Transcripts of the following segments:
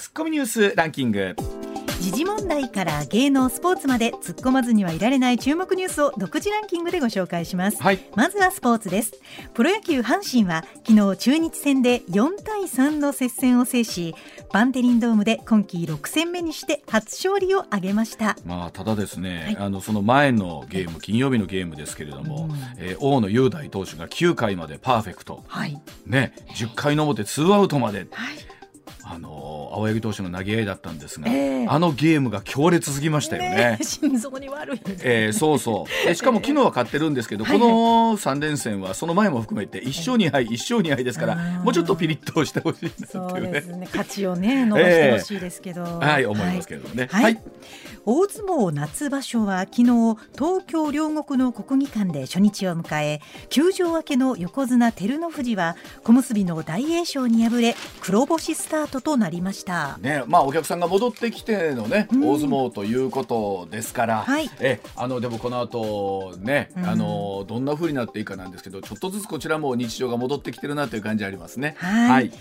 ツッコミニュースランキング。時事問題から芸能スポーツまで突っ込まずにはいられない注目ニュースを独自ランキングでご紹介します、はい、まずはスポーツです。プロ野球阪神は昨日中日戦で4対3の接戦を制しバンテリンドームで今季6戦目にして初勝利を挙げました。まあただですね、はい、あのその前のゲーム金曜日のゲームですけれども、うん、えー、大野雄大投手が9回までパーフェクト、はい、ね10回の表ツーアウトまで、はいあの青柳投手の投げ合いだったんですが、えー、あのゲームが強烈すぎましたよね。ね心臓に悪い、えー、そうそう。しかも昨日は勝ってるんですけど、この3連戦はその前も含めて1勝2敗1勝2敗ですから、もうちょっとピリッとしてほしいなっていうね、ね、勝ちをね伸ばしてほしいですけど、えー、はい思いますけどね。はい、はい。大相撲夏場所は昨日東京両国の国技館で初日を迎え休場明けの横綱照ノ富士は小結の大栄翔に敗れ黒星スタートとなりました、ねまあ、お客さんが戻ってきての、ね、大相撲ということですから、はい、えあのでもこの後ね、あのどんなふうになっていいかなんですけどちょっとずつこちらも日常が戻ってきてるなという感じありますね。はい、はい。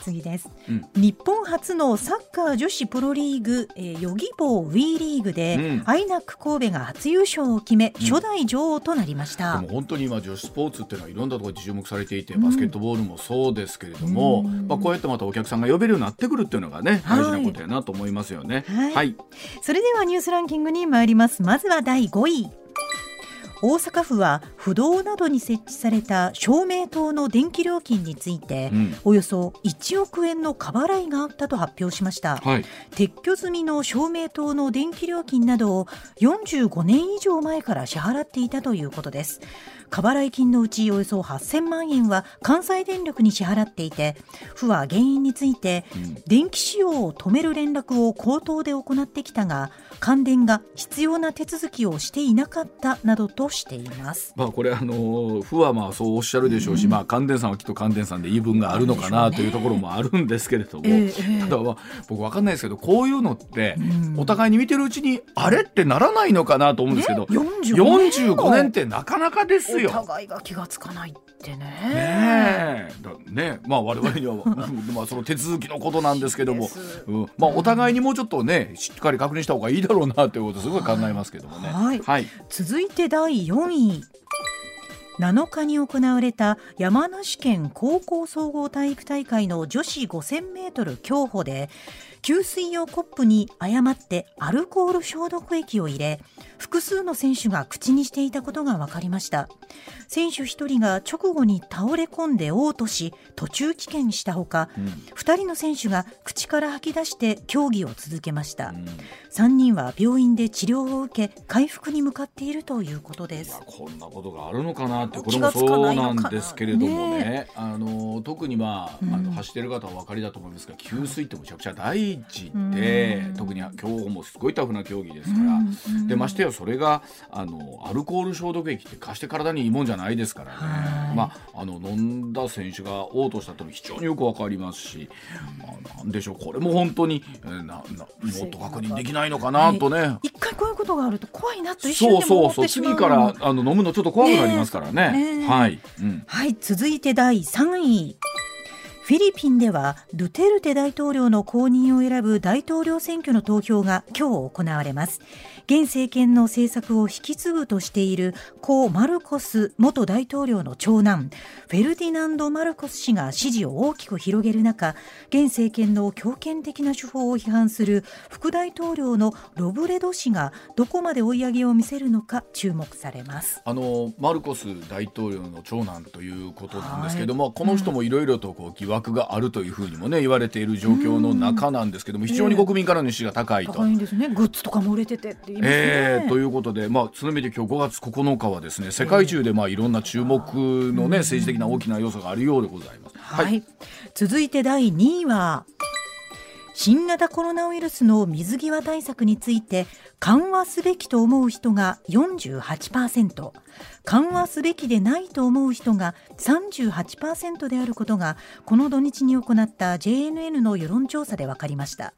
次です、うん、日本初のサッカー女子プロリーグ、えー、ヨギボーウィーリーグで、うん、アイナック神戸が初優勝を決め、初代女王となりました、でも本当に今女子スポーツっていうのはいろんなところで注目されていて、バスケットボールもそうですけれども、まあ、こうやってまたお客さんが呼べるようになってくるっていうのがね、大事なことやなと思いますよね。はい、はい、それではニュースランキングに参ります。まずは第5位大阪府は不動などに設置された照明灯の電気料金について、うん、およそ1億円の過払いがあったと発表しました、はい、撤去済みの照明灯の電気料金などを45年以上前から支払っていたということです。過払い金のうちおよそ8000万円は関西電力に支払っていて府は原因について、うん、電気使用を止める連絡を口頭で行ってきたが関電が必要な手続きをしていなかったなどとしています。まあこれあの府はまあそうおっしゃるでしょうし、うん、まあ関電さんはきっと関電さんで言い分があるのかなというところもあるんですけれども、ねえー、ただ、まあ、僕わかんないですけどこういうのって、お互いに見てるうちにあれってならないのかなと思うんですけど、45年ってなかなかですよ。お互いが気がつかないってね。ねね。まあ我々には まあその手続きのことなんですけども、うん、まあお互いにもうちょっとねしっかり確認した方がいいだろうなということすごい考えますけどもね。はい。はい、続いて第4位。7日に行われた山梨県高校総合体育大会の女子5000メートル競歩で給水用コップに誤ってアルコール消毒液を入れ複数の選手が口にしていたことが分かりました。選手1人が直後に倒れ込んで嘔吐し途中棄権したほか、うん、2人の選手が口から吐き出して競技を続けました、うん、3人は病院で治療を受け回復に向かっているということです。こんなことがあるのかなってこれもそうなんですけれどもね、ね、あの特にまあ,、あの走ってる方はお分かりだと思いますが給水ってむちゃくちゃ大事で、特に今日もすごいタフな競技ですから、でましてやそれがあのアルコール消毒液って貸して体にいいもんじゃないですからね、まあ、あの飲んだ選手が嘔吐したと非常によくわかりますし、まあ、なんでしょう。これも本当に、えー、ななもっと確認できないのかなとね、一回こういうことがあると怖いなと一瞬でそうそうそう。次からあの飲むのちょっと怖くなりますからね。ねはい、うん、はい。続いて第3位フィリピンではドゥテルテ大統領の後任を選ぶ大統領選挙の投票が今日行われます。現政権の政策を引き継ぐとしている故マルコス元大統領の長男フェルディナンド・マルコス氏が支持を大きく広げる中現政権の強権的な手法を批判する副大統領のロブレド氏がどこまで追い上げを見せるのか注目されます。あのマルコス大統領の長男ということなんですけども、はい、この人もいろいろとこう疑惑があるというふうにもね言われている状況の中なんですけども、非常に国民からの支持が高いと。高いんですね。グッズとかも売れててって言いますね。えー、ということで、まあ、その意味で今日5月9日はですね世界中でまあいろんな注目のね、政治的な大きな要素があるようでございます。はい、はい、続いて第2位は新型コロナウイルスの水際対策について緩和すべきと思う人が48%緩和すべきでないと思う人が38%であることがこの土日に行った JNN の世論調査で分かりました。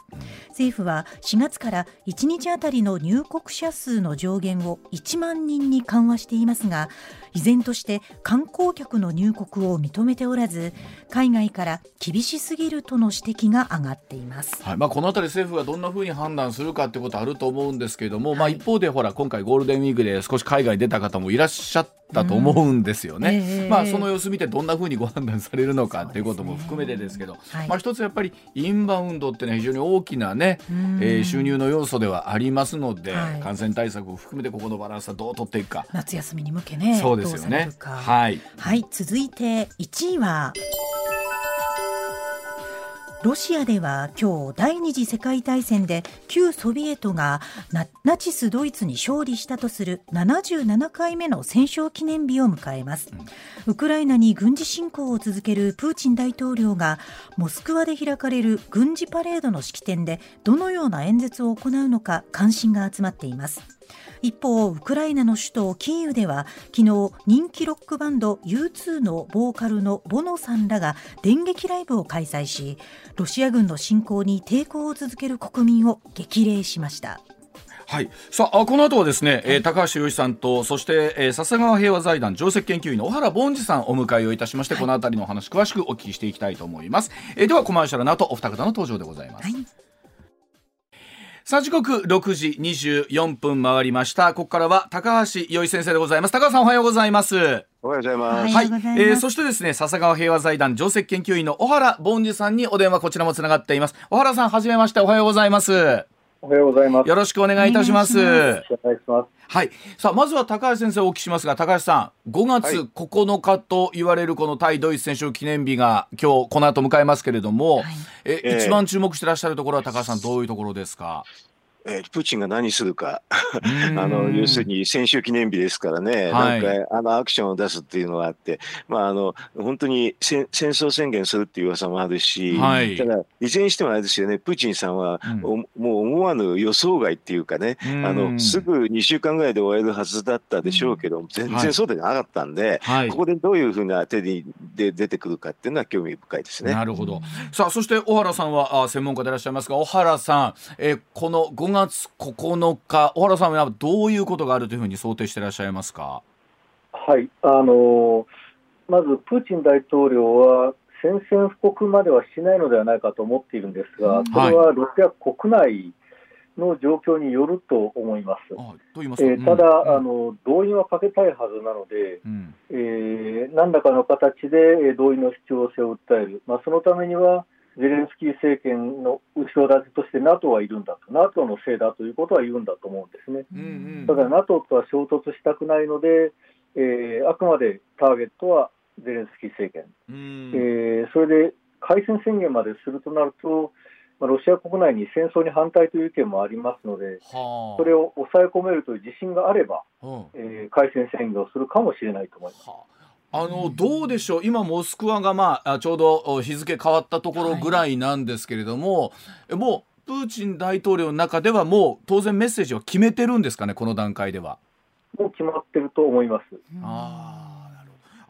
政府は4月から1日あたりの入国者数の上限を1万人に緩和していますが依然として観光客の入国を認めておらず海外から厳しすぎるとの指摘が上がっています、はい。まあ、この辺り政府がどんなふうに判断するかということあると思うんですけれども、はい、まあ、一方でほら今回ゴールデンウィークで少し海外出た方もいらっしゃったと思うんですよね、うんえー、まあ、その様子見てどんなふうにご判断されるのかということも含めてですけど、ねはい、まあ、一つやっぱりインバウンドっていうのは非常に大きなね、えー、収入の要素ではありますので、はい、感染対策を含めてここのバランスはどう取っていくか。夏休みに向けねそうですよね。はい、はい、続いて1位はロシアでは今日第二次世界大戦で旧ソビエトがナチスドイツに勝利したとする77回目の戦勝記念日を迎えます、ウクライナに軍事侵攻を続けるプーチン大統領がモスクワで開かれる軍事パレードの式典でどのような演説を行うのか関心が集まっています一方ウクライナの首都キーウでは昨日人気ロックバンド U2 のボーカルのボノさんらが電撃ライブを開催しロシア軍の侵攻に抵抗を続ける国民を激励しました。はい、さあこの後はですね、えー、高橋洋一さんとそして、えー、笹川平和財団上席研究員の小原凡司さんお迎えをいたしまして、はい、この辺りの話詳しくお聞きしていきたいと思います、えー、ではコマーシャルの後お二方の登場でございます、はいさあ時刻6時24分回りました。ここからは高橋洋一先生でございます。高橋さんおはようございます。おはようございます。はい、えー、そしてですね、笹川平和財団上席研究員の小原凡司さんにお電話こちらもつながっています。小原さん、はじめまして、おはようございます。おはようございます。よろしくお願いいたします。お願いします。はい。さあ、まずは高橋先生お聞きしますが、高橋さん、5月9日と言われるこの対ドイツ戦勝記念日が今日この後迎えますけれども、はい、え、えー、一番注目してらっしゃるところは高橋さんどういうところですか？えー、プーチンが何するか。あの要するに戦勝記念日ですからね、はい、なんかあのアクションを出すっていうのがあって、まあ、あの本当に戦争宣言するっていう噂もあるし、はい、ただ、いずれにしてもあれですよね、プーチンさんは、うん、もう思わぬ予想外っていうかね、あのすぐ2週間ぐらいで終えるはずだったでしょうけど、全然そうでなかったんで、はい、ここでどういうふうな手で出てくるかっていうのは興味深いですね。なるほど。さあそして小原さんはあ専門家でいらっしゃいますが小原さん、えー、この5月9日小原さんはどういうことがあるというふうに想定していらっしゃいますか？はいあのまずプーチン大統領は宣戦布告まではしないのではないかと思っているんですが、それはロシア国内の状況によると思います。えただ、うん、あの、動員はかけたいはずなので、うん、えー、何らかの形で動員の必要性を訴える、まあ、そのためには、ゼレンスキー政権の後ろ盾として NATO はいるんだと、NATO のせいだということは言うんだと思うんですね。うんうん、ただ、NATO とは衝突したくないので、えー、あくまでターゲットはゼレンスキー政権、うん、えー、それで開戦宣言までするとなると、まあ、ロシア国内に戦争に反対という意見もありますので、はあ、それを抑え込めるという自信があれば、うん、えー、開戦宣言をするかもしれないと思います。はああのどうでしょう？今モスクワが、まあ、ちょうど日付変わったところぐらいなんですけれども、はい、もうプーチン大統領の中ではもう当然メッセージを決めてるんですかね？この段階では。もう決まってると思います。あ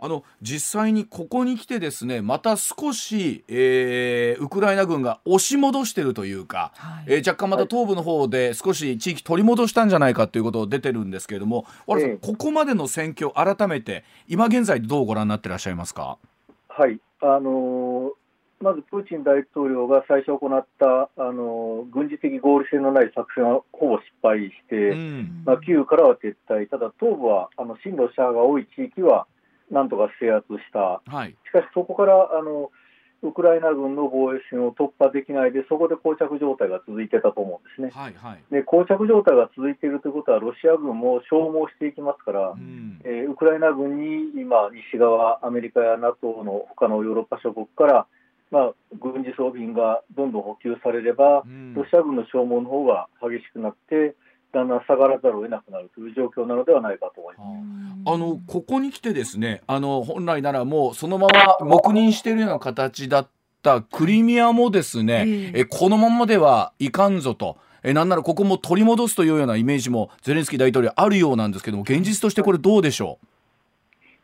あの実際にここに来てですねまた少し、えー、ウクライナ軍が押し戻しているというか、はい、えー、若干また東部の方で少し地域取り戻したんじゃないかということが出てるんですけれども、はい、ここまでの戦況改めて今現在どうご覧になっていらっしゃいますか？はい。あのーまずプーチン大統領が最初行ったあの軍事的合理性のない作戦はほぼ失敗して、うん、まあ、キーウからは撤退、ただ東部はあの親ロシアが多い地域はなんとか制圧した、はい、しかしそこからあのウクライナ軍の防衛線を突破できないで、そこで膠着状態が続いてたと思うんですね。はいはい、で膠着状態が続いているということは、ロシア軍も消耗していきますから、うん、えー、ウクライナ軍に今、西側、アメリカや NATO の他のヨーロッパ諸国から、まあ、軍事装備品がどんどん補給されれば、うん、ロシア軍の消耗の方が激しくなって、だんだん下がらざるを得なくなるという状況なのではないかと思います。あ。のここに来てですねあの本来ならもうそのまま黙認しているような形だったクリミアもですね、ええ。このままではいかんぞと。えなんならここも取り戻すというようなイメージもゼレンスキー大統領あるようなんですけども現実としてこれどうでしょ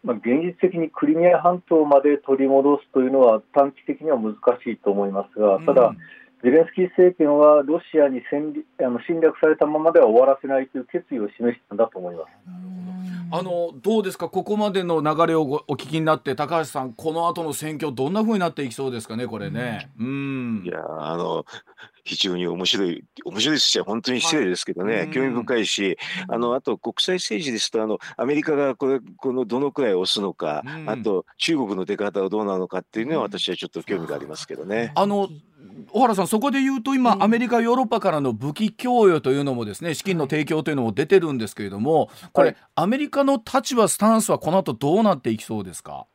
う、まあ、現実的にクリミア半島まで取り戻すというのは短期的には難しいと思いますがただ、うんゼレンスキー政権はロシアに戦あの侵略されたままでは終わらせないという決意を示したんだと思います。あのどうですか？ここまでの流れをお聞きになって高橋さんこの後の選挙どんなふうになっていきそうですかね？これね。うん。いやあの非常に面白い面白いですし本当に失礼ですけどね、はい、興味深いし、あのあと国際政治ですとあのアメリカがこれこのどのくらい押すのか、うん、あと中国の出方はどうなのかっていうのは私はちょっと興味がありますけどね。あの小原さん、そこで言うと今、アメリカ、ヨーロッパからの武器供与というのもですね資金の提供というのも出てるんですけれども、これ、はい、アメリカの立場、スタンスはこの後どうなっていきそうですか？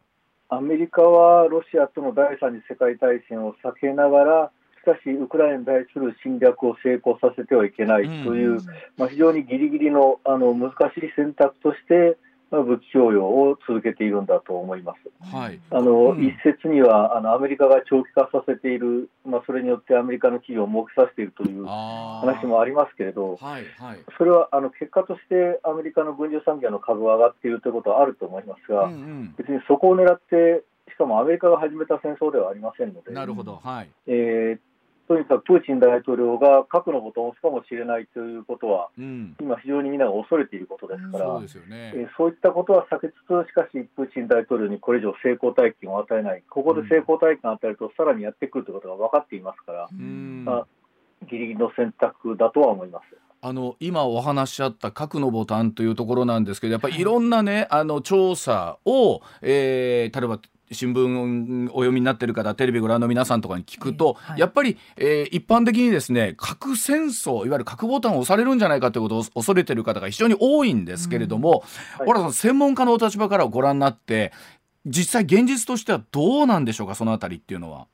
アメリカはロシアとの第三次世界大戦を避けながら、しかし、ウクライナに対する侵略を成功させてはいけないという、うん、まあ、非常にギリギリのあの難しい選択として、武器供与を続けているんだと思います。はい、あの、うん、一説にはあのアメリカが長期化させている、まあ、それによってアメリカの企業を儲けさせているという話もありますけれど、はいはい、それはあの結果としてアメリカの軍需産業の株が上がっているということはあると思いますが、うんうん、別にそこを狙って、しかもアメリカが始めた戦争ではありませんので、なるほど、はい。えー、とにかくプーチン大統領が核のボタンを押すかもしれないということは、うん、今、非常にみんなが恐れていることですから、うん、そう、ね、えー、そういったことは避けつつ、しかし、プーチン大統領にこれ以上成功体験を与えない、ここで成功体験を与えると、さらにやってくるということが分かっていますから、うん、まあ、ギリギリの選択だとは思います。あの今お話しあった核のボタンというところなんですけどやっぱりいろんなねあの調査を、えー、例えば新聞お読みになってる方テレビご覧の皆さんとかに聞くと、はい、やっぱり、えー、一般的にですね核戦争いわゆる核ボタンを押されるんじゃないかということを恐れてる方が非常に多いんですけれども、うんはい、さん専門家のお立場からご覧になって実際現実としてはどうなんでしょうかそのあたりっていうのは。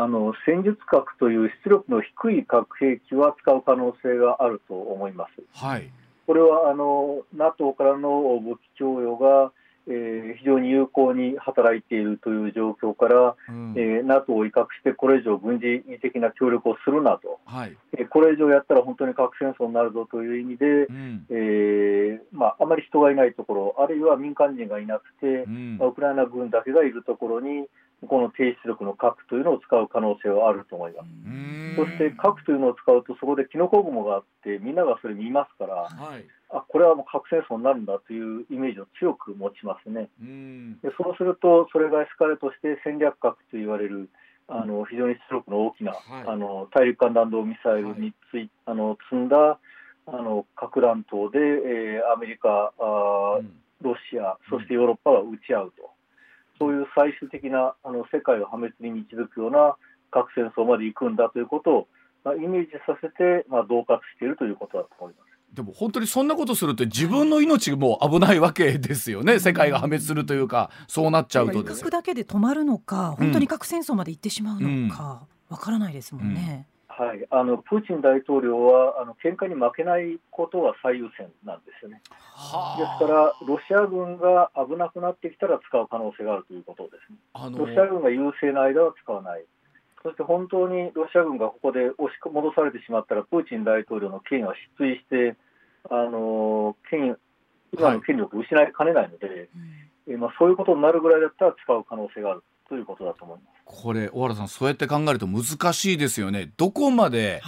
あの戦術核という出力の低い核兵器は使う可能性があると思います。はい、これはあの NATO からの武器供与がえー、非常に有効に働いているという状況から、うん、えー、NATO を威嚇してこれ以上軍事的な協力をするなと、はい、えー、これ以上やったら本当に核戦争になるぞという意味で、うん、えー、まあ、あまり人がいないところあるいは民間人がいなくて、うん、まあ、ウクライナ軍だけがいるところにこの低出力の核というのを使う可能性はあると思います。そして核というのを使うとそこでキノコ雲があってみんながそれ見ますから、はいあこれはもう核戦争になるんだというイメージを強く持ちますね。でそうすると、それがエスカレートして戦略核と言われるあの非常に出力の大きな、はい、あの大陸間弾道ミサイルについ、はい、あの積んだあの核弾頭で、えー、アメリカあ、うん、ロシア、そしてヨーロッパが撃ち合うと、そういう最終的なあの世界を破滅に導くような核戦争まで行くんだということを、まあ、イメージさせて、まあ、恫喝しているということだと思います。でも本当にそんなことすると自分の命も危ないわけですよね。世界が破滅するというかそうなっちゃうとです。だけで止まるのか本当に核戦争まで行ってしまうのかわ、からないですもんね。うん、はい、あのプーチン大統領はあの喧嘩に負けないことが最優先なんですよね。ですからロシア軍が危なくなってきたら使う可能性があるということですね。あの。ロシア軍が優勢な間は使わない。そして本当にロシア軍がここで押し戻されてしまったら、プーチン大統領の権威は失墜して、あの権今の権力を失いかねないので、はい、えまあ、そういうことになるぐらいだったら使う可能性があるということだと思います。これ、小原さん、そうやって考えると難しいですよね、どこまで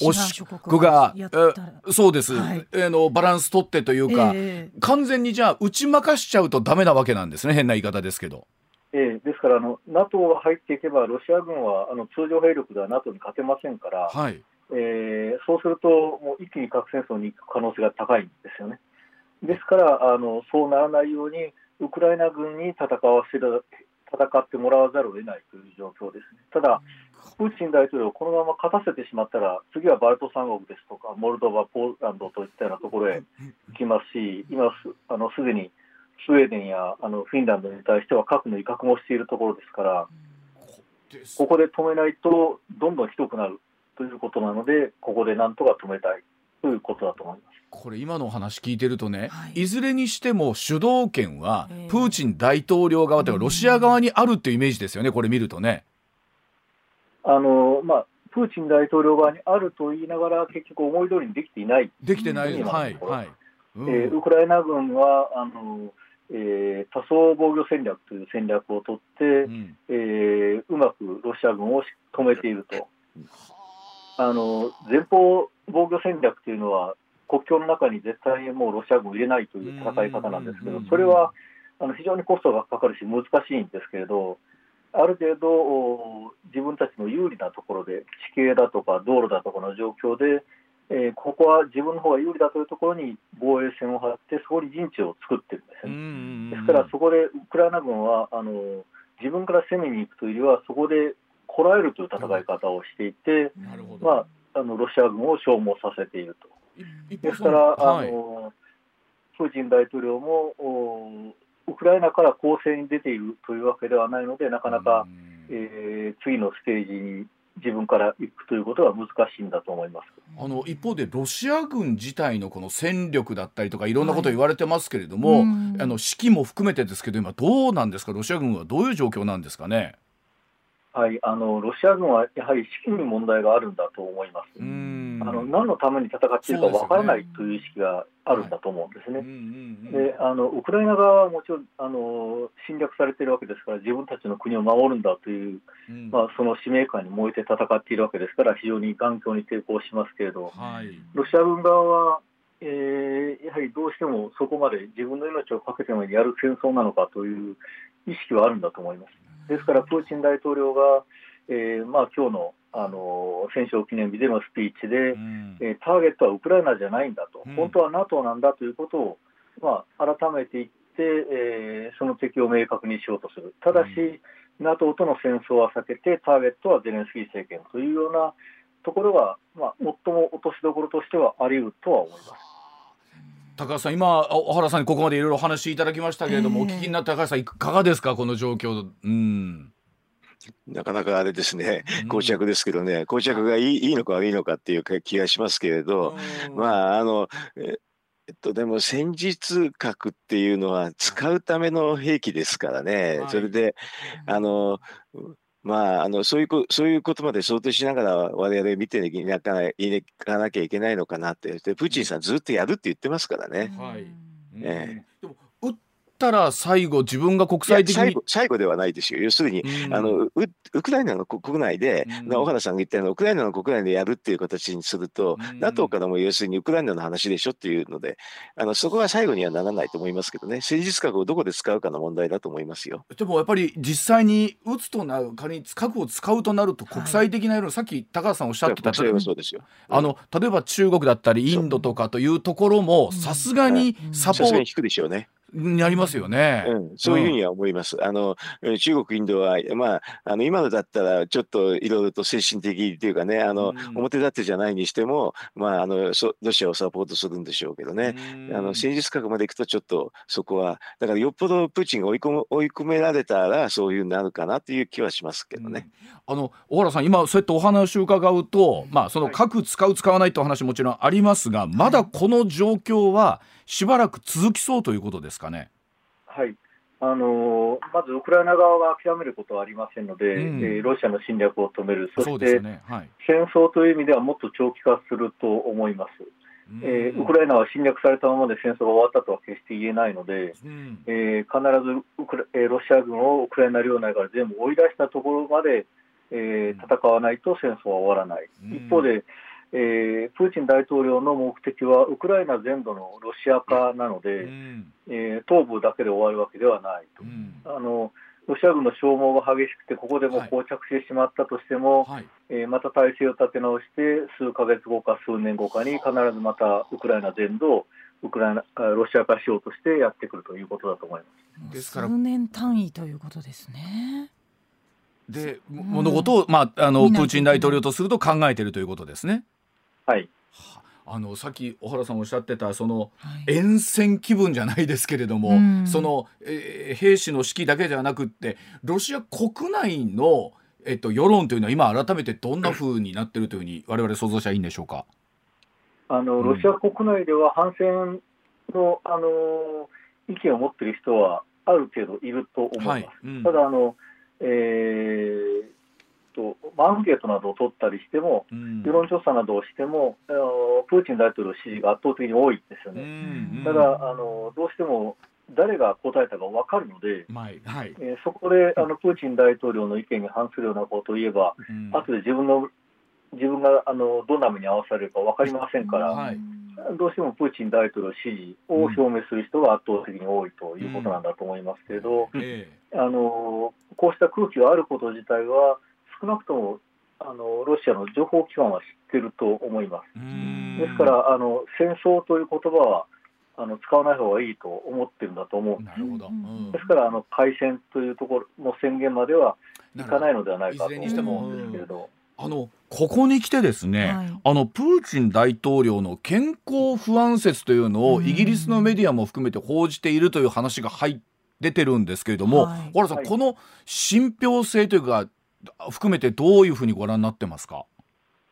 押し国が、えそうです、はい、えのバランス取ってというか、えー、完全にじゃあ、打ち負かしちゃうとだめなわけなんですね、変な言い方ですけど。えー、ですからあの、NATO が入っていけば、ロシア軍はあの通常兵力では NATO に勝てませんから、はい、えー、そうすると、もう一気に核戦争に行く可能性が高いんですよね。ですからあの、そうならないように、ウクライナ軍に戦わせる戦ってもらわざるを得ないという状況ですね。ただ、プーチン大統領をこのまま勝たせてしまったら、次はバルト三国ですとか、モルドバ、ポーランドといったようなところへ行きますし、今すあのすでにスウェーデンやあのフィンランドに対しては核の威嚇もしているところですから、ここで止めないとどんどんひどくなるということなので、ここでなんとか止めたいということだと思います。これ今のお話聞いてるとね、はい、いずれにしても主導権はプーチン大統領側というかロシア側にあるっていうイメージですよね、これ見るとね。あのまあ、プーチン大統領側にあると言いながら、結局、思い通りにできていない、できてない、はいはい。うん、えー、ウクライナ軍はあのえー、多層防御戦略という戦略を取って、うん、えー、うまくロシア軍を止めていると。あの前方防御戦略というのは国境の中に絶対にもうロシア軍を入れないという戦い方なんですけど、それはあの非常にコストがかかるし、難しいんですけれど、ある程度、自分たちの有利なところで、地形だとか道路だとかの状況で、えー、ここは自分の方が有利だというところに防衛線を張って、そこに陣地を作ってるんですね。ですから、そこでウクライナ軍はあの自分から攻めに行くというよりは、そこでこらえるという戦い方をしていて、まあ、あのロシア軍を消耗させていると。ですから、はい、あのプーチン大統領もウクライナから攻勢に出ているというわけではないので、なかなか、えー、次のステージに自分から行くということは難しいんだと思います。あの一方でロシア軍自体のこの戦力だったりとかいろんなこと言われてますけれども、はい、あの指揮も含めてですけど今どうなんですか？ロシア軍はどういう状況なんですかね？はい、あのロシア軍はやはり指揮に問題があるんだと思います。あの何のために戦っているかわからないという意識があるんだと思うんですね。であのウクライナ側はもちろんあの侵略されているわけですから自分たちの国を守るんだという、うん、まあ、その使命感に燃えて戦っているわけですから非常に頑強に抵抗しますけれど、はい、ロシア軍側はえー、やはりどうしてもそこまで自分の命を懸けてまでやる戦争なのかという意識はあるんだと思います。ですから、プーチン大統領が、えーまあ今日のあの戦勝記念日でのスピーチで、うん、えー、ターゲットはウクライナじゃないんだと、うん、本当は NATO なんだということを、まあ、改めて言って、えー、その敵を明確にしようとする、ただし、うん、NATO との戦争は避けて、ターゲットはゼレンスキー政権というようなところが、まあ、最も落としどころとしてはあり得るとは思います。高橋さん、今、小原さんにここまでいろいろ話いただきましたけれども、えー、お聞きになった高橋さん、いかがですか、この状況？うん。なかなかあれですね、膠着ですけどね、膠着がいいい。いのか悪いのかっていう気がしますけれど、まあ、あの、えっと、でも戦術核っていうのは使うための兵器ですからね、それで、あの、まあ、あのそういうそういうことまで想定しながら我々見ていかなきゃいけないのかなって。でプーチンさんずっとやるって言ってますからね。はい、えー、ったら最後自分が国際的に最後ではないですよ。要するに、うん、あのウクライナの国内で、うん、小原さんが言ったようなウクライナの国内でやるっていう形にすると、うん、NATO からも要するにウクライナの話でしょっていうのであのそこは最後にはならないと思いますけどね。戦術核をどこで使うかの問題だと思いますよ。でもやっぱり実際に撃つとなる仮に核を使うとなると国際的な、はい、さっき高橋さんおっしゃってたそれはそうですよ、あの例えば中国だったりインドとかというところもさすがにサポート、引くでしょうねにありますよね、うん、そういうふうには思います。うん、あの中国、インドは、まあ、あの今のだったらちょっといろいろと精神的っていうかねあの、うん、表立ってじゃないにしても、まあ、あのロシアをサポートするんでしょうけどね、あの戦術核までいくとちょっとそこはだからよっぽどプーチンが追い込む追い込められたらそういうになるかなという気はしますけどね。あの小原さん今そうやってお話を伺うと、まあ、その核使う使わないという話もちろんありますがまだこの状況はしばらく続きそうということですかね。はい。あのまずウクライナ側が諦めることはありませんので、うん、えー、ロシアの侵略を止める、そして、ね。はい、戦争という意味ではもっと長期化すると思います。うん、えー、ウクライナは侵略されたままで戦争が終わったとは決して言えないので、うん、えー、必ずウクラ、えー、ロシア軍をウクライナ領内から全部追い出したところまで、えー、戦わないと戦争は終わらない。一方でえー、プーチン大統領の目的はウクライナ全土のロシア化なので、うん、えー、東部だけで終わるわけではないと、うん、あのロシア軍の消耗が激しくて、ここでも膠着してしまったとしても、はい、えー、また体制を立て直して、数か月後か数年後かに必ずまたウクライナ全土をウクライナロシア化しようとしてやってくるということだと思います。ですから数年単位ということですね。で物事を、まあ、あのプーチン大統領とすると考えているということですね。はい。あのさっき小原さんおっしゃってたその沿線気分じゃないですけれども、はい、その、えー、兵士の士気だけじゃなくってロシア国内の、えっと、世論というのは今改めてどんなふうになってるというふうに我々想像したらいいんでしょうか？あのロシア国内では反戦のあの意見を持っている人はある程度いると思います。はい。うん、ただあの、えーと、アンケートなどを取ったりしても、うん、世論調査などをしても、プーチン大統領支持が圧倒的に多いですよね。うんうん、ただあの、どうしても誰が答えたか分かるので、はいはい、えー、そこであのプーチン大統領の意見に反するようなことを言えば、うん、後で自分の自分があのどんな目に遭わされるか分かりませんから、はい、あどうしてもプーチン大統領支持を表明する人が圧倒的に多いということなんだと思いますけれど、うん、あのこうした空気があること自体は少なくともあのロシアの情報機関は知ってると思います。ですからあの戦争という言葉はあの使わない方がいいと思ってるんだと思う。んです。うん、ですからあの開戦というところの宣言まではいかないのではないかと思うんですけれど。あのここに来てですね、はい、あのプーチン大統領の健康不安説というのをイギリスのメディアも含めて報じているという話が入出てるんですけれども、はい、原さん、はい、この信憑性というか含めてどういうふうにご覧になってますか？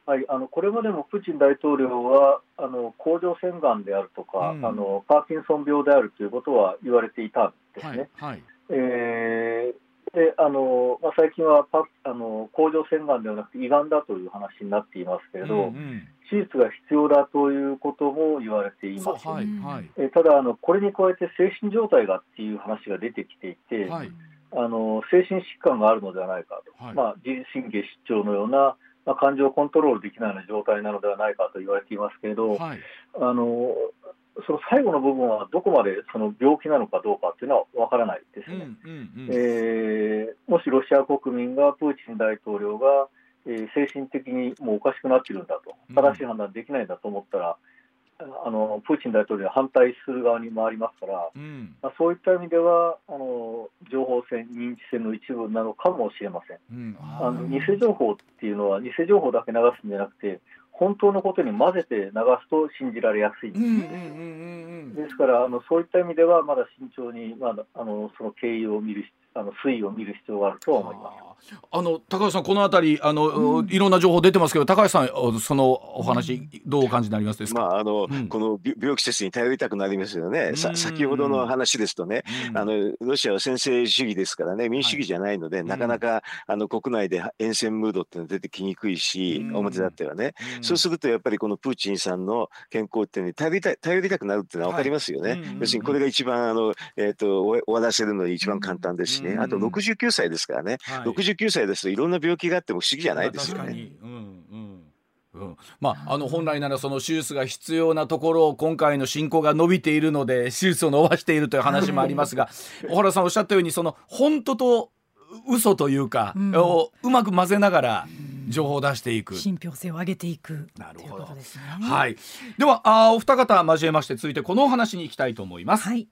はい、あのこれまでもプーチン大統領はあの甲状腺がんであるとか、うん、あのパーキンソン病であるということは言われていたんですね。はいはい、えー、であのまあ、最近はパあの甲状腺がんではなくて胃がんだという話になっていますけれど、うんうん、手術が必要だということも言われています。はいはい、えただあの、これに加えて精神状態がっていう話が出てきていて、はい、あの精神疾患があるのではないかと、はい、まあ、自律神経失調のようなまあ、感情をコントロールできないような状態なのではないかと言われていますけれど、はい、あのその最後の部分はどこまでその病気なのかどうかっていうのは分からないですね、えもしロシア国民がプーチン大統領が、えー、精神的にもうおかしくなっているんだと、正しい判断できないんだと思ったら、あのプーチン大統領に反対する側に回りますから、うん、まあ、そういった意味ではあの情報戦、認知戦の一部なのかもしれません、うん、あの偽情報っていうのは、偽情報だけ流すんじゃなくて、本当のことに混ぜて流すと信じられやすい。んですね。ですからあの、そういった意味では、まだ慎重に、まだあのその経緯を見るあの推移を見る必要があると思います。あの高橋さん、このあたりあの、うん、いろんな情報出てますけど、高橋さん、そのお話、どうお感じになりますですまああの、うん、この病気説に頼りたくなりますよね。さ先ほどの話ですとね、あのロシアは専制主義ですからね、民主主義じゃないので、はい、なかなかあの国内で沿線ムードっての出てきにくいし、表立ってはね、そうするとやっぱりこのプーチンさんの健康っていうのに頼りた頼りたくなるっていうのは分かりますよね。はい、要するにこれが一番あの、えーと、終わらせるのに一番簡単ですしね、あと69歳ですからね、はい、69歳ですといろんな病気があっても不思議じゃないですよね。うん、まあ、あの本来ならその手術が必要なところを今回の進行が伸びているので手術を伸ばしているという話もありますが 小原さんおっしゃったようにその本当と嘘というか、うん、をうまく混ぜながら情報を出していく。信憑性を上げていく。なるほど、ね、はい。ではあお二方交えまして続いてこのお話に行きたいと思います、はい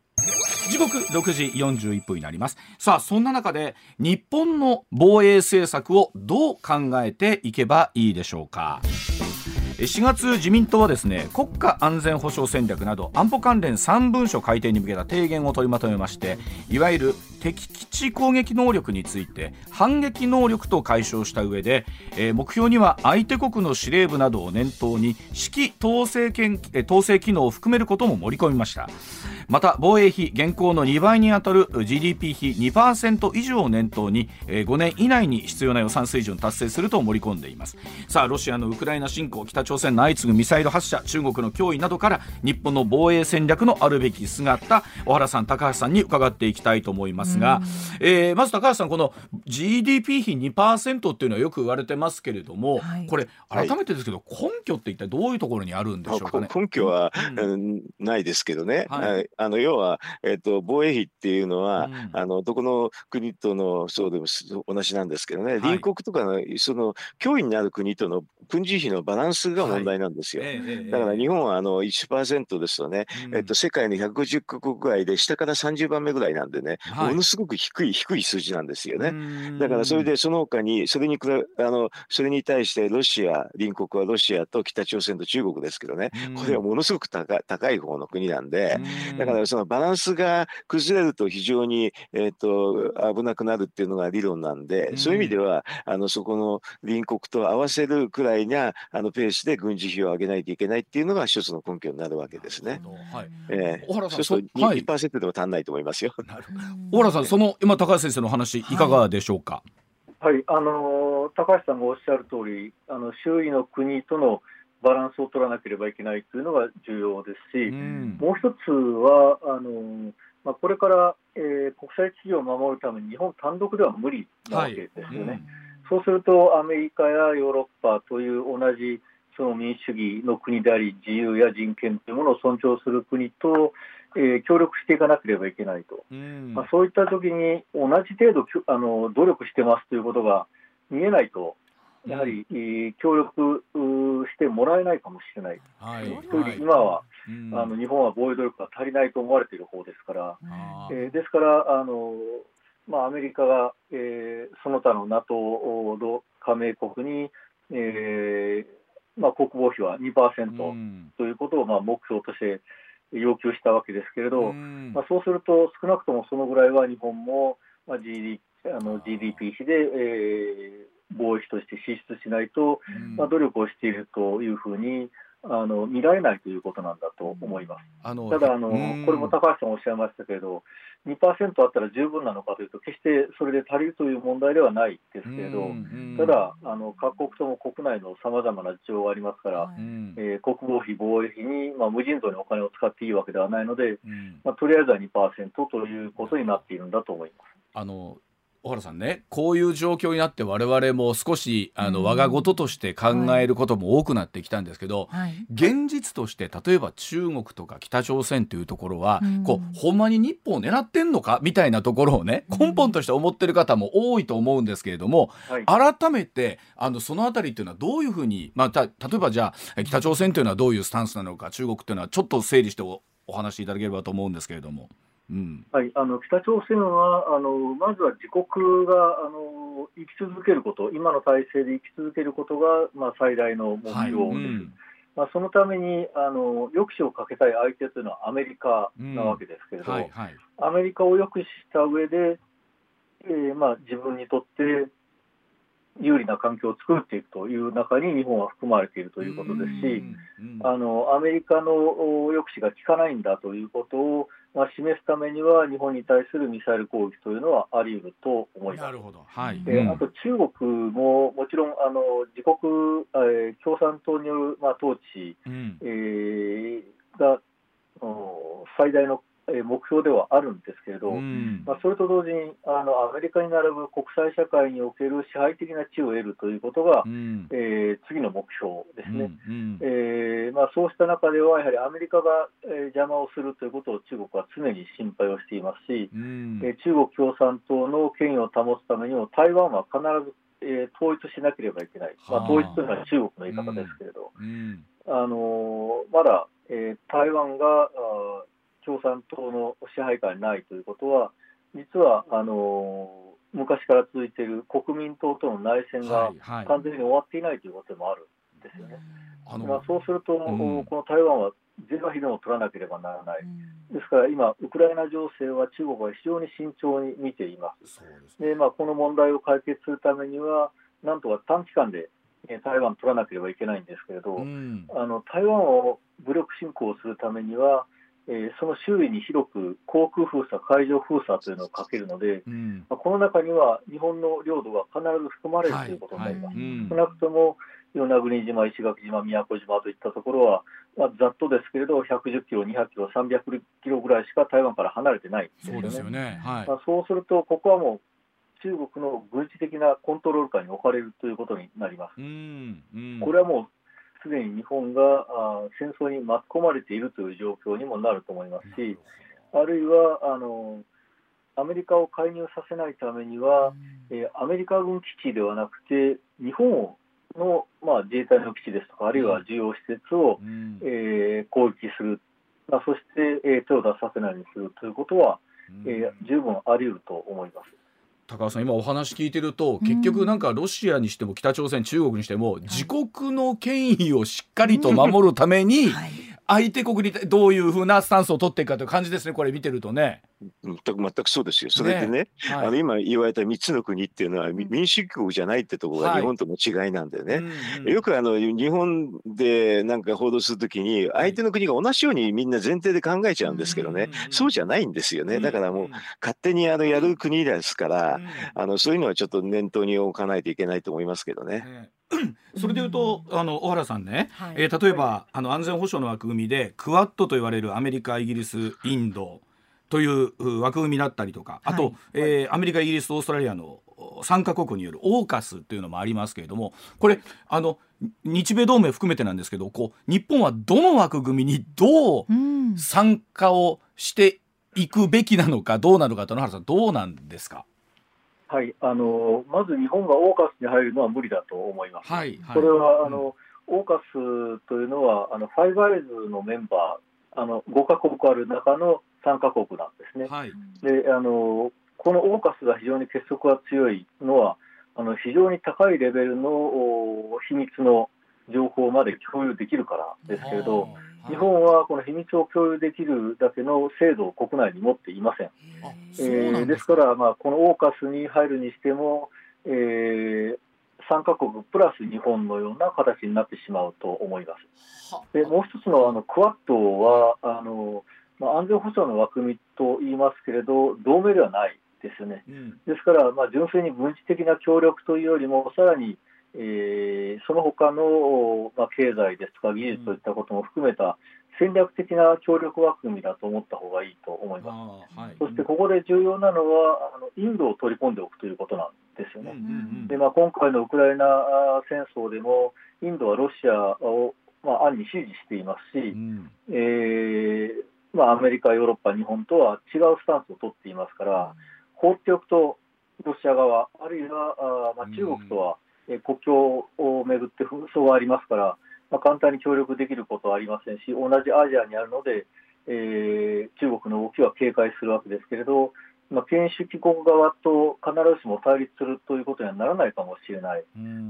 時刻6時41分になります。さあそんな中で日本の防衛政策をどう考えていけばいいでしょうか。4月自民党はですね国家安全保障戦略など安保関連3文書改定に向けた提言を取りまとめましていわゆる敵基地攻撃能力について反撃能力と解消した上で、えー、目標には相手国の司令部などを念頭に指揮統制権統制機能を含めることも盛り込みました。また防衛費現行の2倍にあたる GDP 比2%以上を念頭に5年以内に必要な予算水準達成すると盛り込んでいます。さあロシアのウクライナ侵攻北朝鮮の相次ぐミサイル発射中国の脅威などから日本の防衛戦略のあるべき姿小原さん高橋さんに伺っていきたいと思いますが、えー、まず高橋さんこの GDP 比2%っていうのはよく言われてますけれども、はい、これ改めてですけど、根拠って一体どういうところにあるんでしょうかね？根拠は、うん、ないですけどね、はい、あの要は、えーと、防衛費っていうのは、うん、あのどこの国とのそうでも同じなんですけどね、隣国とかのその脅威になる国との軍事費のバランスが問題なんですよ。はい、だから日本はあの1%ですとね、うん、えっと、世界の150カ国ぐらいで下から30番目ぐらいなんでね、はい、ものすごく低い低い数字なんですよね。だからそれでその他にそれにあのそれに対してロシア隣国はロシアと北朝鮮と中国ですけどね、これはものすごく高高い方の国なんで、だからそのバランスが崩れると非常に、えーと、危なくなるっていうのが理論なんで、そういう意味ではあのそこの隣国と合わせるくらいなあのペースで軍事費を上げないといけないっていうのが一つの根拠になるわけですね。はい。えー、小原さんそうすると 2%, 2でも足んないと思いますよ。小原さん、その今高橋先生の話い。かがでしょうか？はい、はい、あの高橋さんがおっしゃる通り、あの周囲の国とのバランスを取らなければいけないというのが重要ですし、うん、もう一つはあの、まあ、これから、えー、国際秩序を守るために日本単独では無理なわけですよね。はい。うん、そうするとアメリカやヨーロッパという同じその民主主義の国であり、自由や人権というものを尊重する国と、えー、協力していかなければいけないと、うん、まあ、そういったときに同じ程度あの努力してますということが見えないと、やはり、うん、協力してもらえないかもしれない、はい、今は、あの日本は防衛努力が足りないと思われている方ですから、えー、ですからあの、まあ、アメリカが、えー、その他の NATO の加盟国に、えーまあ、国防費は2%ということを、まあ、目標として要求したわけですけれど、まあ、そうすると少なくともそのぐらいは日本も、まあ、GDP, あの GDP 比で、えー、防衛費として支出しないと、まあ、努力をしているというふうにあの見られないということなんだと思います。あのただあの、これも高橋さんおっしゃいましたけれど、2%あったら十分なのかというと、決してそれで足りるという問題ではないですけれど、ただあの、各国とも国内のさまざまな事情がありますから、えー、国防費、防衛費に、まあ、無尽蔵にお金を使っていいわけではないので、まあ、とりあえずは2%ということになっているんだと思います。あの小原さんねこういう状況になって我々も少しあの我が事として考えることも多くなってきたんですけど、はい、現実として例えば中国とか北朝鮮というところは、うん、こうほんまに日本を狙ってんのか？みたいなところをね根本として思ってる方も多いと思うんですけれども、はい、改めてあのその辺りっていうのはどういうふうに、まあ、例えばじゃあ北朝鮮というのはどういうスタンスなのか中国というのはちょっと整理しておお話しいただければと思うんですけれども。はい、あの北朝鮮はあのまずは自国があの生き続けること、今の体制で生き続けることが、まあ、最大の目標です。はい。うん、まあ、そのためにあの抑止をかけたい相手というのはアメリカなわけですけれど、うんはいはい、アメリカを抑止した上で、えーまあ、自分にとって有利な環境を作っていくという中に日本は含まれているということですし、あのアメリカの抑止が効かないんだということをまあ、示すためには日本に対するミサイル攻撃というのはあり得ると思います。なるほど。はい、であと中国ももちろんあの自国、えー、共産党による、まあ、統治、うん、えー、が最大の目標ではあるんですけれど、うん、まあ、それと同時にあのアメリカに並ぶ国際社会における支配的な地位を得るということが、うん、えー、次の目標ですね、うんうん、えー、まあ、そうした中では、やはりアメリカが、えー、邪魔をするということを中国は常に心配をしていますし、うん、え中国共産党の権威を保つためにも、台湾は必ず、え統一しなければいけない、まあ、統一というのは中国の言い方ですけれど、あのまだ、え台湾があ共産党の支配下にないということは、実はあの昔から続いている国民党との内戦が完全に終わっていないということもあるんですよね。はいはい、まあ、そうすると、うん、この台湾は是が非でも取らなければならない、うん、ですから今、ウクライナ情勢は中国は非常に慎重に見ています。で、ね、まあ、この問題を解決するためには、なんとか短期間で台湾を取らなければいけないんですけれど、うん、あの台湾を武力侵攻するためには、えー、その周囲に広く航空封鎖、海上封鎖というのをかけるので、うん、まあ、この中には日本の領土が必ず含まれるということになります。はいはい、少なくとも与那国島、石垣島、宮古島といったところは、まあ、ざっとですけれど、110キロ、200キロ、300キロぐらいしか台湾から離れてないですよね。そう、ねはい、まあ、そうすると、ここはもう中国の軍事的なコントロール下に置かれるということになります。うんうん、これはもうすでに日本があ戦争に巻き込まれているという状況にもなると思いますし、あるいはあのアメリカを介入させないためには、えー、アメリカ軍基地ではなくて、日本の、まあ、自衛隊の基地ですとか、あるいは重要施設を、うん、えー、攻撃する、まあ、そして、えー、手を出させないようにするということは、うん、えー、十分あり得ると思います。高尾さん今お話聞いてると結局なんかロシアにしても北朝鮮中国にしても自国の権威をしっかりと守るために相手国にどういうふうなスタンスを取っていくかという感じですね。これ見てるとね。全く全くそうですよ。それでね、ね。はい、あの今言われた3つの国っていうのは、うん、民主国じゃないってところが日本との違いなんだよね。はい、よくあの日本でなんか報道するときに相手の国が同じようにみんな前提で考えちゃうんですけどね、そうじゃないんですよね。だからもう勝手にあのやる国ですから、あのそういうのはちょっと念頭に置かないといけないと思いますけどね。それでいうと、あの小原さんね、はい、えー、例えばあの安全保障の枠組みでクワッドと言われるアメリカイギリスインドという枠組みだったりとかあと、はい、えー、アメリカイギリスオーストラリアの3カ国によるオーカスというのもありますけれどもこれあの日米同盟含めてなんですけどこう日本はどの枠組みにどう参加をしていくべきなのかどうなのかと野原さんどうなんですか？はいあのまず日本がオーカスに入るのは無理だと思います。はい、はい、それはあの、うん、オーカスというのはあのファイブアイズのメンバーあの5カ国ある中の3カ国なんですね。はい、であのこのオーカスが非常に結束が強いのはあの非常に高いレベルの秘密の情報まで共有できるからですけれど、日本はこの秘密を共有できるだけの制度を国内に持っていません。えー、ですから、まあ、このオーカスに入るにしても、えー、3カ国プラス日本のような形になってしまうと思います。でもう一つのあのクワッドはあの、まあ、安全保障の枠組みと言いますけれど同盟ではないですよね。うん、ですから、まあ、純粋に軍事的な協力というよりもさらにえー、その他の、まあ、経済ですとか技術といったことも含めた戦略的な協力枠組みだと思った方がいいと思います。はい、そしてここで重要なのはあのインドを取り込んでおくということなんですよね。でまあ、今回のウクライナ戦争でもインドはロシアを、まあ、暗に支持していますし、うん、えー、まあ、アメリカ、ヨーロッパ、日本とは違うスタンスを取っていますから、放っておくとロシア側、あるいはあ、まあ、中国とは、うん国境をめぐって紛争がありますから、まあ、簡単に協力できることはありませんし、同じアジアにあるので、えー、中国の動きは警戒するわけですけれど、まあ、権威主義国側と必ずしも対立するということにはならないかもしれない、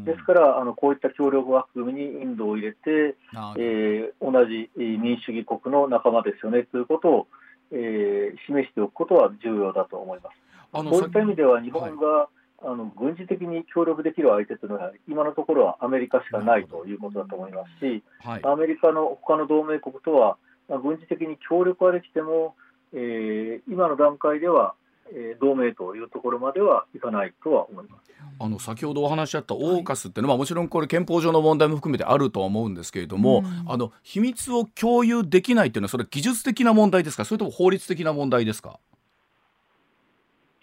ですからあのこういった協力枠組みにインドを入れて、えー、同じ民主主義国の仲間ですよねということを、えー、示しておくことは重要だと思います。そういった意味では日本が、はいあの軍事的に協力できる相手というのは今のところはアメリカしかないということだと思いますし、はい、アメリカの他の同盟国とは、まあ、軍事的に協力はできても、えー、今の段階では、えー、同盟というところまではいかないとは思います。あの先ほどお話しあったオーカスっていうのは、はい、もちろんこれ憲法上の問題も含めてあるとは思うんですけれども、うん、あの秘密を共有できないっていうのはそれ技術的な問題ですか？それとも法律的な問題ですか？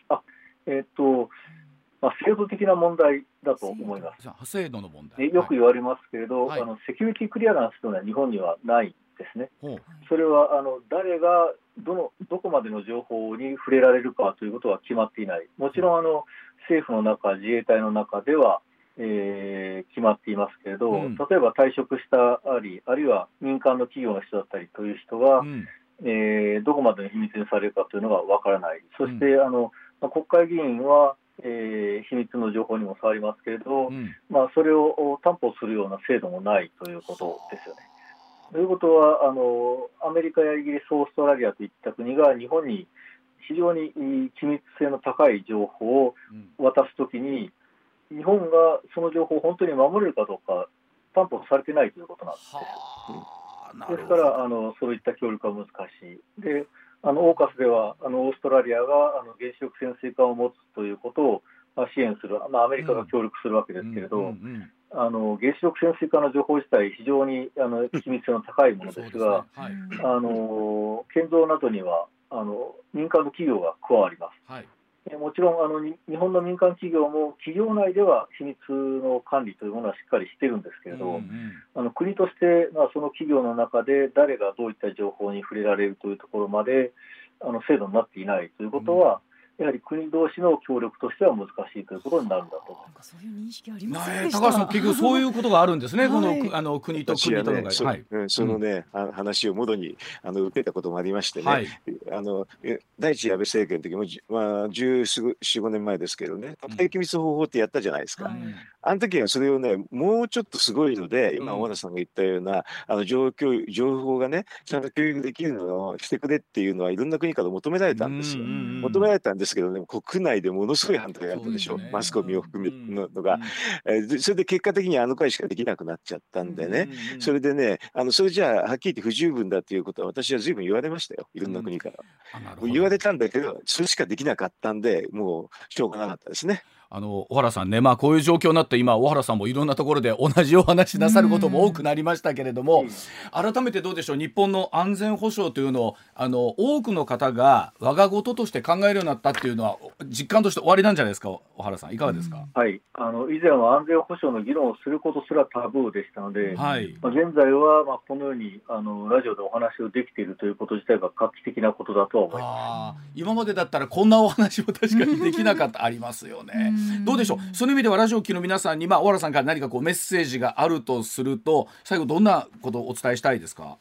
あえー、っとまあ、制度的な問題だと思います。制度の問題。よく言われますけれど、はい、あのセキュリティクリアランスというのは日本にはないですね。それはあの誰がどのどこまでの情報に触れられるかということは決まっていない、もちろんあの政府の中、自衛隊の中では、えー、決まっていますけれど、うん、例えば退職したり、あるいは民間の企業の人だったりという人が、うん、えー、どこまでの秘密にされるかというのがわからない、そして、うん、あの国会議員はえー、秘密の情報にも触りますけれど、うん、まあ、それを担保するような制度もないということですよね。ということはあの、アメリカやイギリス、オーストラリアといった国が日本に非常に機密性の高い情報を渡すときに、うん、日本がその情報を本当に守れるかどうか担保されてないということなんです。ですからあの、そういった協力は難しい。であのオーカスではあのオーストラリアがあの原子力潜水艦を持つということを、まあ、支援する、まあ、アメリカが協力するわけですけれど、あの原子力潜水艦の情報自体、非常にあの機密性の高いものですが、すね。はい、あの建造などにはあの民間の企業が加わります。はいもちろんあの日本の民間企業も企業内では秘密の管理というものはしっかりしてるんですけれど、うんうん、あの国として、まあ、その企業の中で誰がどういった情報に触れられるというところまであの制度になっていないということは、やはり国同士の協力としては難しいということになるんだとなんかそういう認識ありません高橋さん結局そういうことがあるんですね、このあの国と国との、ね、はい、そのね、うん、話をもろにあの受けたこともありましてね、はい、あの第一安倍政権の時もまあ十四五年前ですけどね、核機密方法ってやったじゃないですか。あの時はそれをねもうちょっとすごいので今小原さんが言ったような、あの状況情報がねちゃんと共有できるのをしてくれっていうのはいろんな国から求められたんですよ。求められたんですですけどね、国内でものすごい反対があったでしょ。う、ね、マスコミを含めののが、うんえー、それで結果的にあの回しかできなくなっちゃったんでね、うんそれでね、あのそれじゃあ、はっきり言って不十分だということは、私はずいぶん言われましたよ、いろんな国から。うん、言われたんだけど、それしかできなかったんで、もうしょうがなかったですね。あの小原さんね、まあ、こういう状況になって今小原さんもいろんなところで同じお話なさることも多くなりましたけれども、改めてどうでしょう日本の安全保障というのをあの多くの方が我が事として考えるようになったっていうのは実感として終わりなんじゃないですか小原さん。いかがですか、はい。あの以前は安全保障の議論をすることすらタブーでしたので、はい。まあ、現在はまあこのようにあのラジオでお話をできているということ自体が画期的なことだとは思います。今までだったらこんなお話も確かにできなかった。ありますよね。どうでしょう？その意味ではラジオ機の皆さんに、まあ、小原さんから何かこうメッセージがあるとすると最後どんなことをお伝えしたいですか？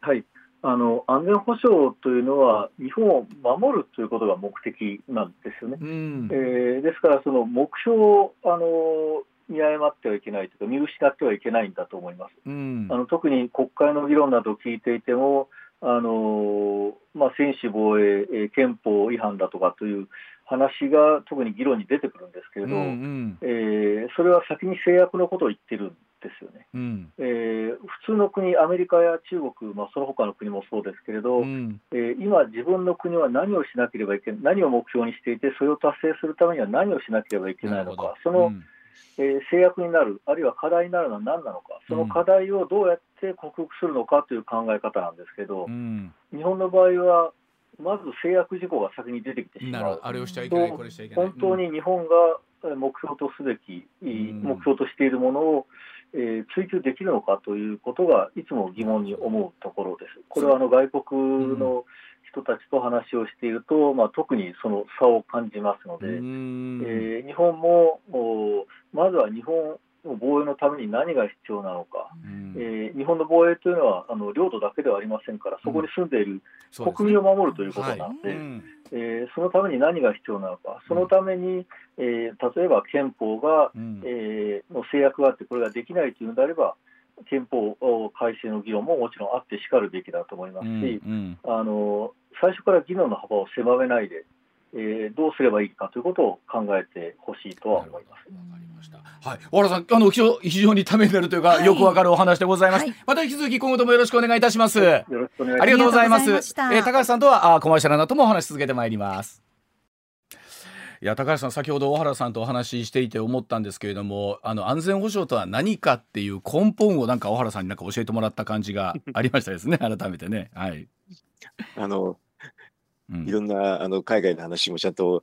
はい。あの安全保障というのは日本を守るということが目的なんですよね。うん、えー、ですからその目標をあの見誤ってはいけないというか見失ってはいけないんだと思います。うん、あの特に国会の議論などを聞いていてもあのまあ、専守防衛、憲法違反だとかという話が特に議論に出てくるんですけれど、うんうん、えー、それは先に制約のことを言ってるんですよね。うん、えー、普通の国、アメリカや中国、まあ、その他の国もそうですけれど、うん、えー、今、自分の国は何をしなければいけない、何を目標にしていて、それを達成するためには何をしなければいけないのか、その、うん。えー、制約になる、あるいは課題になるのは何なのか、その課題をどうやって克服するのかという考え方なんですけど、日本の場合はまず制約事項が先に出てきてしまう。あれをしちゃいけない、これしちゃいけない。本当に日本が目標とすべき、うん、目標としているものを、えー、追求できるのかということがいつも疑問に思うところです。これはあの外国の人たちと話をしていると、まあ、特にその差を感じますので、えー、日本もまずは日本防衛のために何が必要なのか、うん、えー、日本の防衛というのはあの領土だけではありませんから、そこに住んでいる国民を守るということなので、えそのために何が必要なのか、そのために、えー、例えば憲法が、うん、えー、の制約があって、これができないというのであれば、憲法改正の議論ももちろんあってしかるべきだと思いますし、うん。うん、あの最初から議論の幅を狭めないで、えー、どうすればいいかということを考えてほしいとは思います。はい、小原さん、あの非常にためになるというか、はい、よくわかるお話でございます、はい、また引き続き今後ともよろしくお願いいたします。よろしくお願いします。ありがとうございます。えー、高橋さんとはあコマーシャルなどもお話し続けてまいります。いや高橋さん先ほど小原さんとお話ししていて思ったんですけれどもあの安全保障とは何かっていう根本をなんか小原さんになんか教えてもらった感じがありましたですね 改めてね。はい、あのいろんなあの海外の話もちゃんと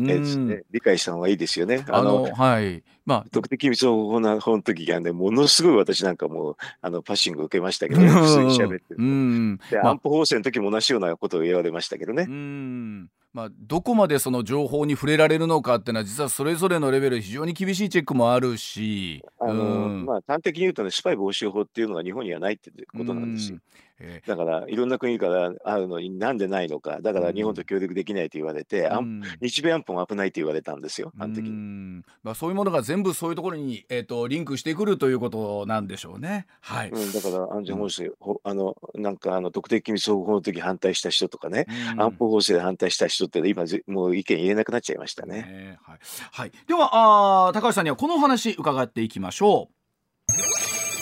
ね、理解した方がいいですよね。あの、はい。まあ、特的秘密保護の本時がね、ものすごい私なんかもう、あの、パッシング受けましたけど、ね、普通に喋ってる。で、安保法制の時も同じようなことを言われましたけどね。うんまあ、どこまでその情報に触れられるのかっていうのは実はそれぞれのレベル非常に厳しいチェックもあるし、あの、うん、まあ、端的に言うとねスパイ防止法っていうのが日本にはないってことなんですよ。えー、だからいろんな国からあるのになんでないのか。だから日本と協力できないと言われて、うん、日米安保も危ないと言われたんですよ。端的に、まあ、そういうものが全部そういうところに、えーと、リンクしてくるということなんでしょうね。はい、うん、だから安全保障、うん、あのなんかあの特定機密保護法の時反対した人とかね、安保法制で反対した人って今もう意見言えなくなっちゃいましたね。ねはい、はい、ではあ高橋さんにはこのお話伺っていきましょう。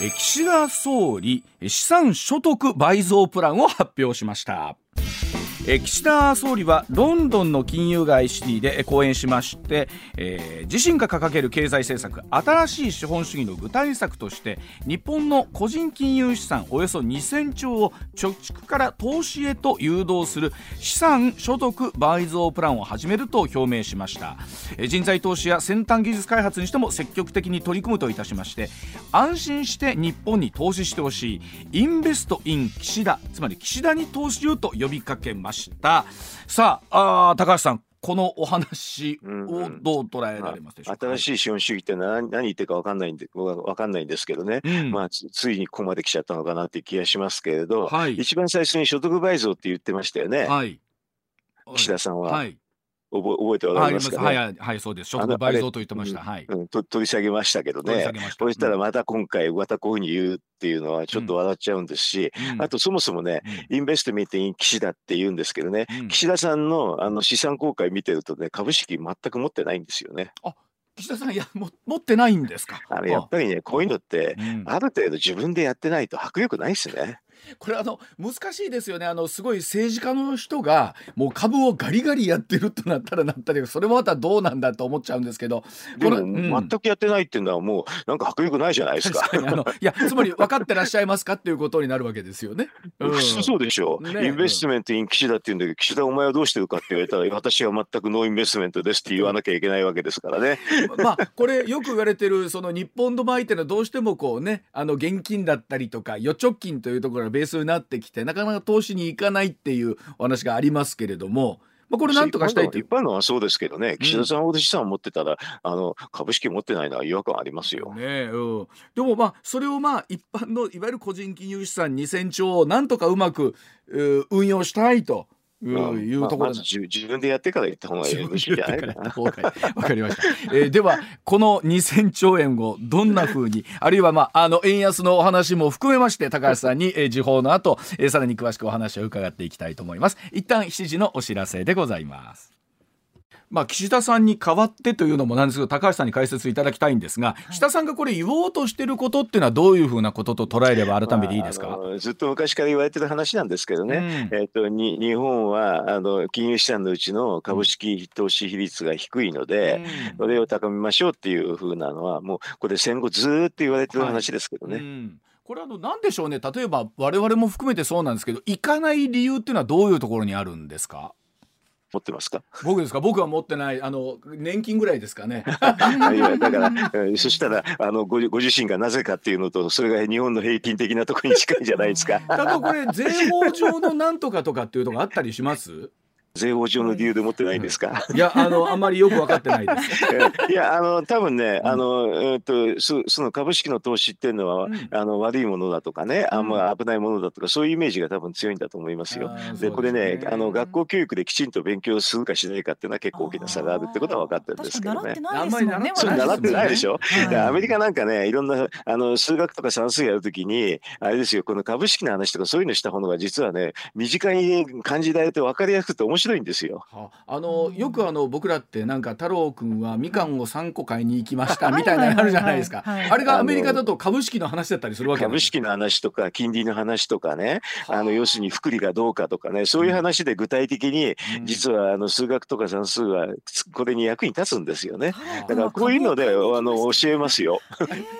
岸田総理資産所得倍増プランを発表しました。え岸田総理はロンドンの金融街シティで講演しまして、えー、自身が掲げる経済政策新しい資本主義の具体策として日本の個人金融資産およそ2000兆を貯蓄から投資へと誘導する資産所得倍増プランを始めると表明しました、えー、人材投資や先端技術開発にしても積極的に取り組むといたしまして安心して日本に投資してほしい。インベストイン岸田つまり岸田に投資をと呼びかけました。した。さああ高橋さんこのお話をどう捉えられますでしょうか、うんうん、新しい資本主義って何何言ってるか分かんないんで分かんないんですけどね、うん、まあついにここまで来ちゃったのかなって気がしますけれど、はい、一番最初に所得倍増って言ってましたよね、はい、岸田さんは。はい覚覚えておられますか、ね、はい、はい、そうです。所得倍増と言ってました。はい、うん、と取り下げましたけどね。そしたらまた今回、またこういうふうに言うっていうのはちょっと笑っちゃうんですし、うん、あとそもそもね、うん、インベストメントイン岸田って言うんですけどね、うん、岸田さんのあの資産公開見てるとね、株式全く持ってないんですよね。あ岸田さん、いや、も持ってないんですか？あのやっぱりね、こういうのって、ある程度自分でやってないと迫力ないですね。これあの難しいですよねあのすごい政治家の人がもう株をガリガリやってるとなったらなったりそれもまたどうなんだと思っちゃうんですけどでも、うん、全くやってないっていうのはもうなんか迫力ないじゃないですか。あの いやつまり分かってらっしゃいますかっていうことになるわけですよね。うん、そうでしょう、ね、 investment in 岸田って言うんだけど岸田お前はどうしてるかって言われたら私は全く no investment ですって言わなきゃいけないわけですからね。まあこれよく言われてるその日本の場合っていうのはどうしてもこうねあの現金だったりとか預貯金というところがベースになってきてなかなか投資に行かないっていうお話がありますけれども。まあ、これなんとかしたい一般のはそうですけどね、岸田さんほど資産を持ってたら、うん、あの株式持ってないのは違和感ありますよ。ねうん、でもまあそれをまあ一般のいわゆる個人金融資産2000兆をなんとかうまく運用したいというところ、まあ、自分でやってから言った方がいい。わかりました。えー、ではこの2000兆円をどんなふうにあるいはまああの円安のお話も含めまして高橋さんに、えー、時報の後、えー、さらに詳しくお話を伺っていきたいと思います。一旦7時のお知らせでございます。まあ、岸田さんに代わってというのもなんですけど高橋さんに解説いただきたいんですが、はい、岸田さんがこれ言おうとしていることっていうのはどういうふうなことと捉えれば改めていいですか、まあ、ずっと昔から言われてる話なんですけどね、うん、えーと、に日本はあの金融資産のうちの株式投資比率が低いので、うん、それを高めましょうっていうふうなのはもうこれ戦後ずっと言われてる話ですけどね。はいうん。これあの何でしょうね。例えば我々も含めてそうなんですけど行かない理由っていうのはどういうところにあるんですか？持ってますか？僕ですか？僕は持ってない。あの年金ぐらいですかね。いやだからそしたらあのごご自身がなぜかっていうのとそれが日本の平均的なところに近いじゃないですか。ただこれ税法上のなんとかとかっていうのがあったりします？税法上の理由で持ってないんですか？いや、あの、あんまりよく分かってないです。いや、あの、多分ね、あの、えっと、そ、その株式の投資っていうのは、うん、あの、悪いものだとかね、あんま危ないものだとか、そういうイメージが多分強いんだと思いますよ。で、これね、あの、学校教育できちんと勉強するかしないかっていうのは結構大きな差があるってことは分かってるんですけどね。あんまり習ってないでしょ？アメリカなんかね、いろんな、あの、数学とか算数やるときに、あれですよ、この株式の話とかそういうのした方が実はね、身近に感じられて分かりやすくて面白いんですよ。あ。のよくあの僕らってなんか太郎くんはみかんを3個買いに行きましたみたいなのあるじゃないですか。あれがアメリカだと株式の話だったりするわけ株式の話とか金利の話とかね、あ。の要するに福利がどうかとかね、そういう話で具体的に実はあの数学とか算数はこれに役に立つんですよね。だからこういうのであの教えますよ。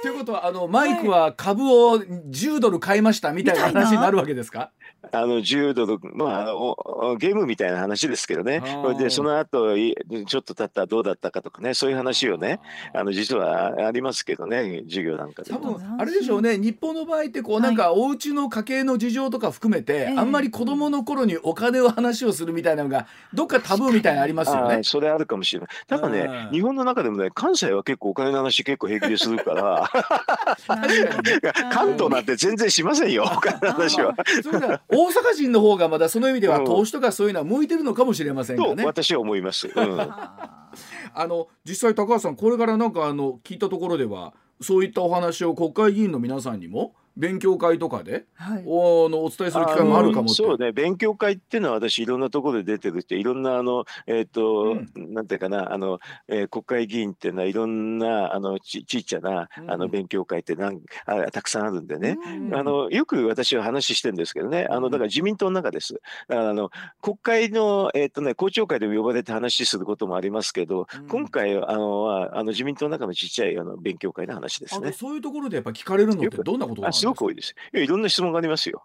ということはあのマイクは株を10ドル買いましたみたいな。話になるわけですか？あの10ドルまあゲームみたいな話ですけどね。でその後ちょっと経ったらどうだったかとかねそういう話をねあの実はありますけどね授業なんかで。多分あれでしょうね日本の場合ってこうなんかお家の家計の事情とか含めて、はい、あんまり子供の頃にお金を話をするみたいなのがどっかタブーみたいなありますよね。それあるかもしれない。ただね日本の中でもね関西は結構お金の話結構平気でするから。関東なんて全然しませんよお金の話は。大阪人の方がまだその意味では投資とかそういうのは向いてるのかもしれませんがね。私は思います。うん、あの実際高橋さんこれからなんかあの聞いたところではそういったお話を国会議員の皆さんにも勉強会とかで、はい、おのお伝えする機会もあるかもそうね。勉強会っていうのは私いろんなところで出てるっていろんなあのえっ、ー、と、うん、なんていうかなあの、えー、国会議員っていうのはいろんなあのちちっちゃな、あの勉強会ってなんあたくさんあるんでね、うん、あのよく私は話してるんですけどね。あのだから自民党の中です。だからあの国会のえっ、ー、とね公聴会でも呼ばれて話することもありますけど、うん、今回あのはあの自民党の中のちっちゃいあの勉強会の話ですね。そういうところでやっぱ聞かれるのってどんなことなんですか？すごく多いです。いやいろんな質問がありますよ。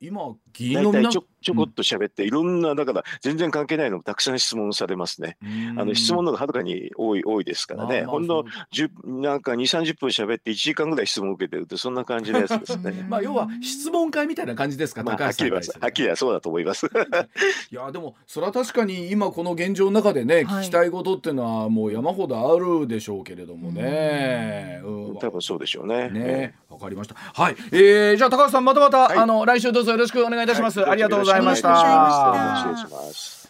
今議員の皆ちょちょこっと喋って、いろんなだから全然関係ないのもたくさん質問されますね。あの質問のがはるかに多い多いですからね。ほんのなんか2、30分喋って1時間ぐらい質問を受けてるってそんな感じのやつですね。まあ要は質問会みたいな感じですか。まあ、はっきりははっきりはそうだと思います。いやでもそれは確かに今この現状の中でね、聞きたいことっていうのはもう山ほどあるでしょうけれどもね。うん、多分そうでしょうね。ね、わかりました。はい。えー、じゃあ高橋さんまたまた、はい、あの来週どうぞよろしくお願いいたします。はい、ありがとうございました。失礼します。